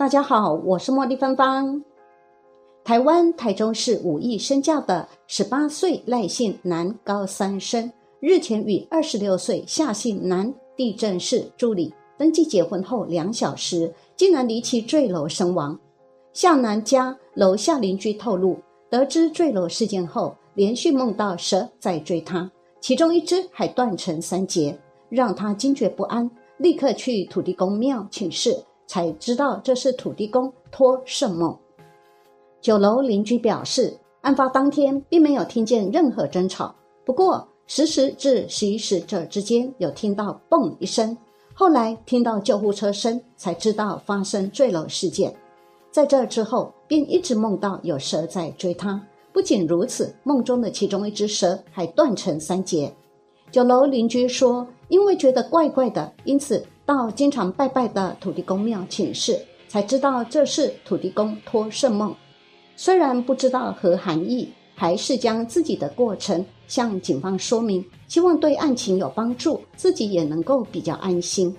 大家好，我是茉莉芬芳。台湾台中市武义身教的十八岁赖姓男高三生，日前与二十六岁夏姓男地震室助理登记结婚后两小时，竟然离奇坠楼身亡。夏男家楼下邻居透露，得知坠楼事件后，连续梦到蛇在追他，其中一只还断成三截，让他惊觉不安，立刻去土地公庙请示。才知道这是土地公托圣梦。九楼邻居表示，案发当天并没有听见任何争吵，不过十时至十一时这之间有听到“嘣”一声，后来听到救护车声，才知道发生坠楼事件。在这之后，便一直梦到有蛇在追他。不仅如此，梦中的其中一只蛇还断成三截。九楼邻居说，因为觉得怪怪的，因此。到经常拜拜的土地公庙请示，才知道这是土地公托圣梦。虽然不知道何含义，还是将自己的过程向警方说明，希望对案情有帮助，自己也能够比较安心。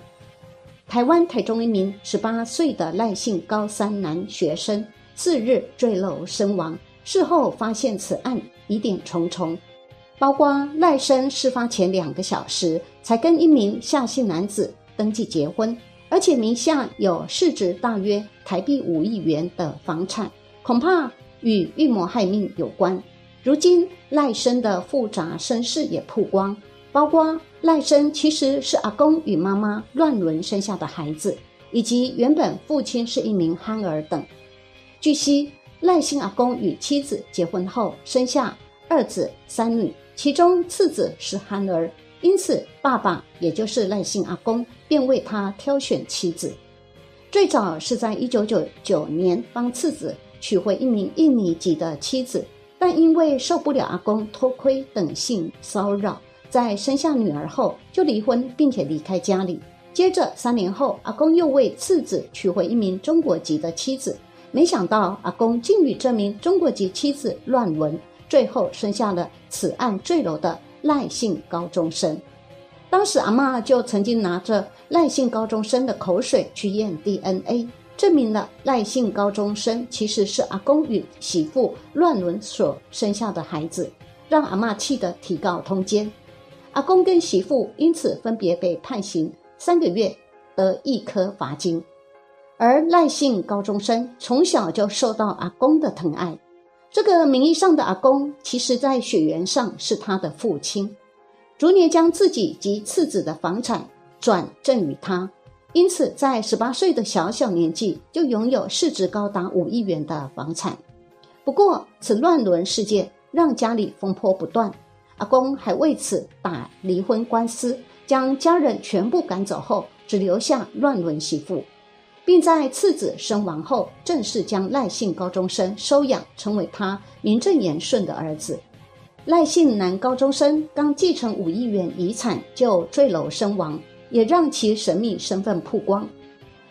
台湾台中一名十八岁的赖姓高三男学生，次日坠楼身亡。事后发现此案疑点重重，包括赖生事发前两个小时才跟一名夏姓男子。登记结婚，而且名下有市值大约台币五亿元的房产，恐怕与预谋害命有关。如今赖生的复杂身世也曝光，包括赖生其实是阿公与妈妈乱伦生下的孩子，以及原本父亲是一名憨儿等。据悉，赖姓阿公与妻子结婚后生下二子三女，其中次子是憨儿。因此，爸爸也就是赖姓阿公便为他挑选妻子。最早是在一九九九年帮次子娶回一名印尼籍的妻子，但因为受不了阿公偷窥等性骚扰，在生下女儿后就离婚，并且离开家里。接着三年后，阿公又为次子娶回一名中国籍的妻子，没想到阿公竟与这名中国籍妻子乱伦，最后生下了此案坠楼的。赖姓高中生，当时阿妈就曾经拿着赖姓高中生的口水去验 DNA，证明了赖姓高中生其实是阿公与媳妇乱伦所生下的孩子，让阿妈气得提告通奸。阿公跟媳妇因此分别被判刑三个月，得一颗罚金。而赖姓高中生从小就受到阿公的疼爱。这个名义上的阿公，其实在血缘上是他的父亲，逐年将自己及次子的房产转赠与他，因此在十八岁的小小年纪就拥有市值高达五亿元的房产。不过，此乱伦事件让家里风波不断，阿公还为此打离婚官司，将家人全部赶走后，只留下乱伦媳妇。并在次子身亡后，正式将赖姓高中生收养，成为他名正言顺的儿子。赖姓男高中生刚继承五亿元遗产就坠楼身亡，也让其神秘身份曝光。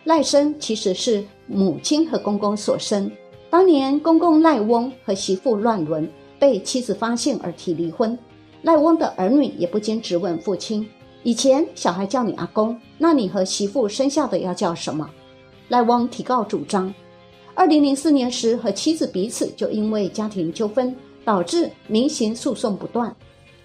赖生其实是母亲和公公所生，当年公公赖翁和媳妇乱伦，被妻子发现而提离婚。赖翁的儿女也不禁质问父亲：“以前小孩叫你阿公，那你和媳妇生下的要叫什么？”赖翁提告主张，二零零四年时和妻子彼此就因为家庭纠纷导致民刑诉讼不断。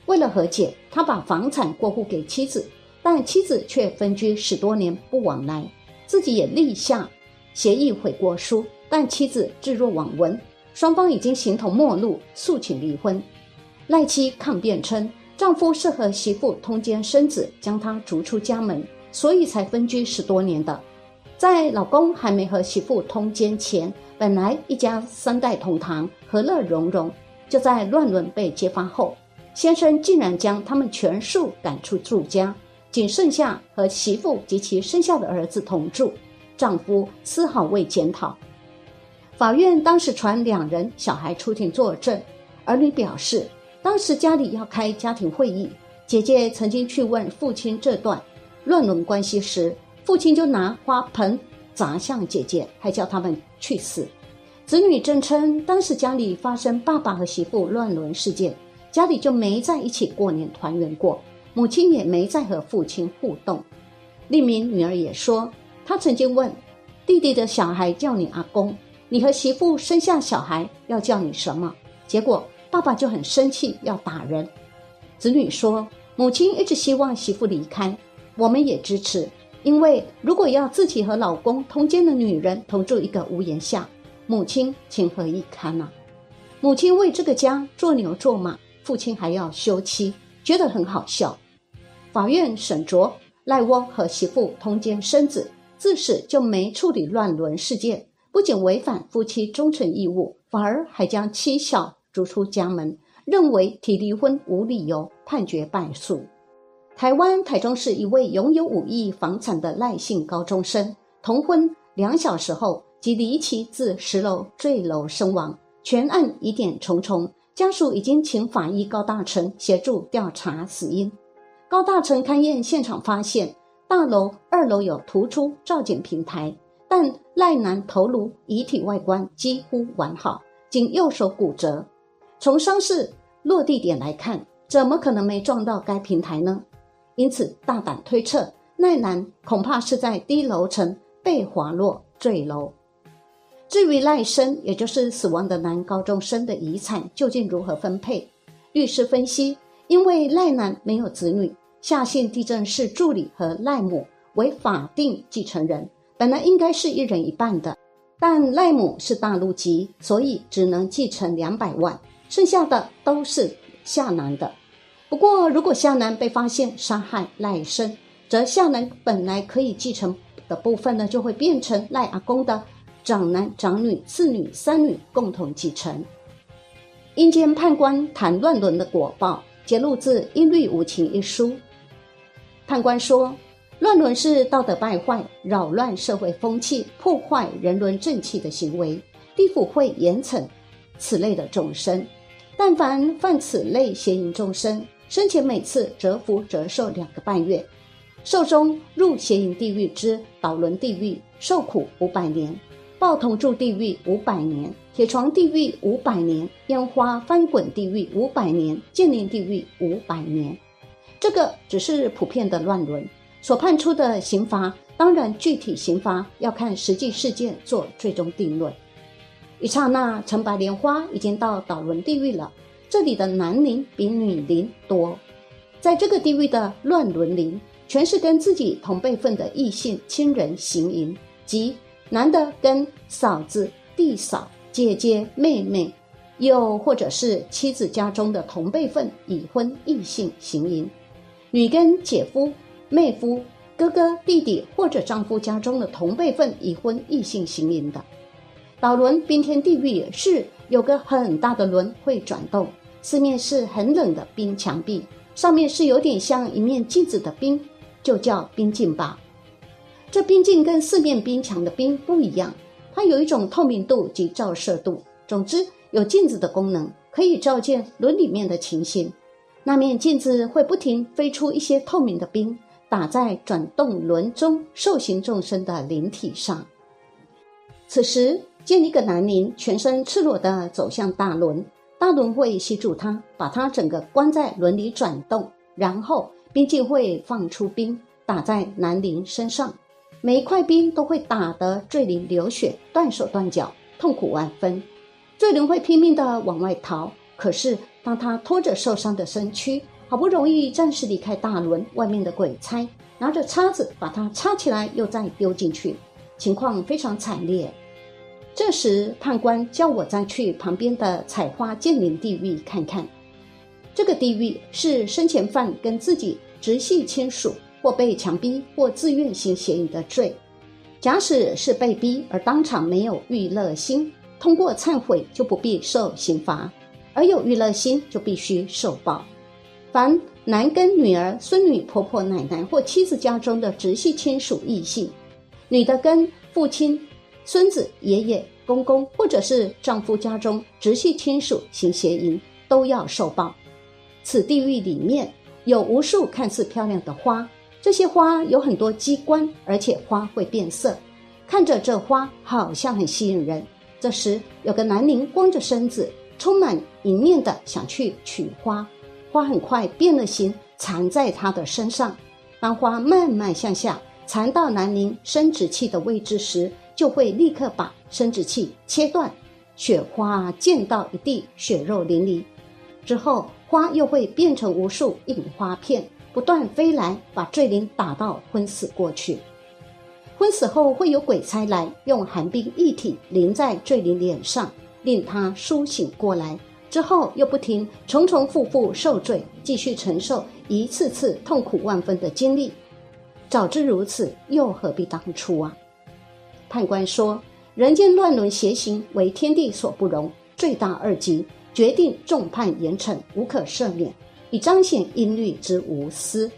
为了和解，他把房产过户给妻子，但妻子却分居十多年不往来，自己也立下协议悔过书，但妻子置若罔闻。双方已经形同陌路，诉请离婚。赖妻抗辩称，丈夫是和媳妇通奸生子，将她逐出家门，所以才分居十多年的。在老公还没和媳妇通奸前，本来一家三代同堂，和乐融融。就在乱伦被揭发后，先生竟然将他们全数赶出住家，仅剩下和媳妇及其生下的儿子同住，丈夫丝毫未检讨。法院当时传两人小孩出庭作证，儿女表示，当时家里要开家庭会议，姐姐曾经去问父亲这段乱伦关系时。父亲就拿花盆砸向姐姐，还叫他们去死。子女证称，当时家里发生爸爸和媳妇乱伦事件，家里就没在一起过年团圆过，母亲也没再和父亲互动。另一名女儿也说，她曾经问弟弟的小孩叫你阿公，你和媳妇生下小孩要叫你什么？结果爸爸就很生气，要打人。子女说，母亲一直希望媳妇离开，我们也支持，因为如果要自己和老公通奸的女人同住一个屋檐下，母亲情何以堪呐？母亲为这个家做牛做马，父亲还要休妻，觉得很好笑。法院审酌赖翁和媳妇通奸生子，自始就没处理乱伦事件，不仅违反夫妻忠诚义务，反而还将妻小逐出家门，认为提离婚无理由，判决败诉。台湾台中市一位拥有五亿房产的赖姓高中生，同婚两小时后即离奇自十楼坠楼身亡，全案疑点重重，家属已经请法医高大成协助调查死因。高大成勘验现场发现，大楼二楼有突出照检平台，但赖男头颅遗体外观几乎完好，仅右手骨折。从伤势落地点来看，怎么可能没撞到该平台呢？因此大胆推测，赖男恐怕是在低楼层被滑落坠楼。至于赖生，也就是死亡的男高中生的遗产究竟如何分配？律师分析。因为赖男没有子女，夏姓地震室助理和赖母为法定继承人，本来应该是一人一半的，但赖母是大陆籍，所以只能继承两百万，剩下的都是夏男的。不过，如果夏南被发现杀害赖生，则夏南本来可以继承的部分呢，就会变成赖阿公的长男、长女、次女、三女共同继承。阴间判官谈乱伦的果报。揭露自《一律无情》一书，判官说，乱伦是道德败坏、扰乱社会风气、破坏人伦正气的行为，地府会严惩此类的众生。但凡犯此类邪淫众生，生前每次折服折寿两个半月，寿终入邪淫地狱之导轮地狱，受苦五百年。报同住地狱五百年，铁床地狱五百年，烟花翻滚地狱五百年，剑灵地狱五百年。这个只是普遍的乱伦所判出的刑罚，当然具体刑罚要看实际事件做最终定论。一刹那，陈白莲花已经到导轮地狱了，这里的男灵比女灵多，在这个地位的乱伦灵，全是跟自己同辈分的异性亲人行淫，即。男的跟嫂子、弟嫂、姐姐、妹妹，又或者是妻子家中的同辈份已婚异性行淫；女跟姐夫、妹夫、哥哥、弟弟或者丈夫家中的同辈份已婚异性行淫的。导轮冰天地狱是有个很大的轮会转动，四面是很冷的冰墙壁，上面是有点像一面镜子的冰，就叫冰镜吧。这冰镜跟四面冰墙的冰不一样，它有一种透明度及照射度。总之，有镜子的功能，可以照见轮里面的情形。那面镜子会不停飞出一些透明的冰，打在转动轮中受刑众生的灵体上。此时，见一个男灵全身赤裸的走向大轮，大轮会吸住他，把他整个关在轮里转动，然后冰镜会放出冰，打在男灵身上。每一块冰都会打得坠灵流血、断手断脚，痛苦万分。坠灵会拼命地往外逃，可是当他拖着受伤的身躯，好不容易暂时离开大轮，外面的鬼差拿着叉子把他插起来，又再丢进去，情况非常惨烈。这时判官叫我再去旁边的采花剑灵地狱看看。这个地狱是生前犯跟自己直系亲属。或被强逼，或自愿行邪淫的罪。假使是被逼而当场没有欲乐心，通过忏悔就不必受刑罚；而有欲乐心，就必须受报。凡男跟女儿、孙女、婆婆、奶奶或妻子家中的直系亲属异性，女的跟父亲、孙子、爷爷、公公，或者是丈夫家中直系亲属行邪淫，都要受报。此地狱里面有无数看似漂亮的花。这些花有很多机关，而且花会变色，看着这花好像很吸引人。这时有个男灵光着身子，充满淫念的想去取花，花很快变了形，缠在他的身上。当花慢慢向下缠到男灵生殖器的位置时，就会立刻把生殖器切断，雪花溅到一地，血肉淋漓。之后，花又会变成无数印花片，不断飞来，把坠灵打到昏死过去。昏死后，会有鬼差来用寒冰一体淋在坠灵脸上，令他苏醒过来。之后又不停重重复复受罪，继续承受一次次痛苦万分的经历。早知如此，又何必当初啊？判官说：“人间乱伦邪行，为天地所不容，罪大恶极，决定重判严惩，无可赦免，以彰显音律之无私。”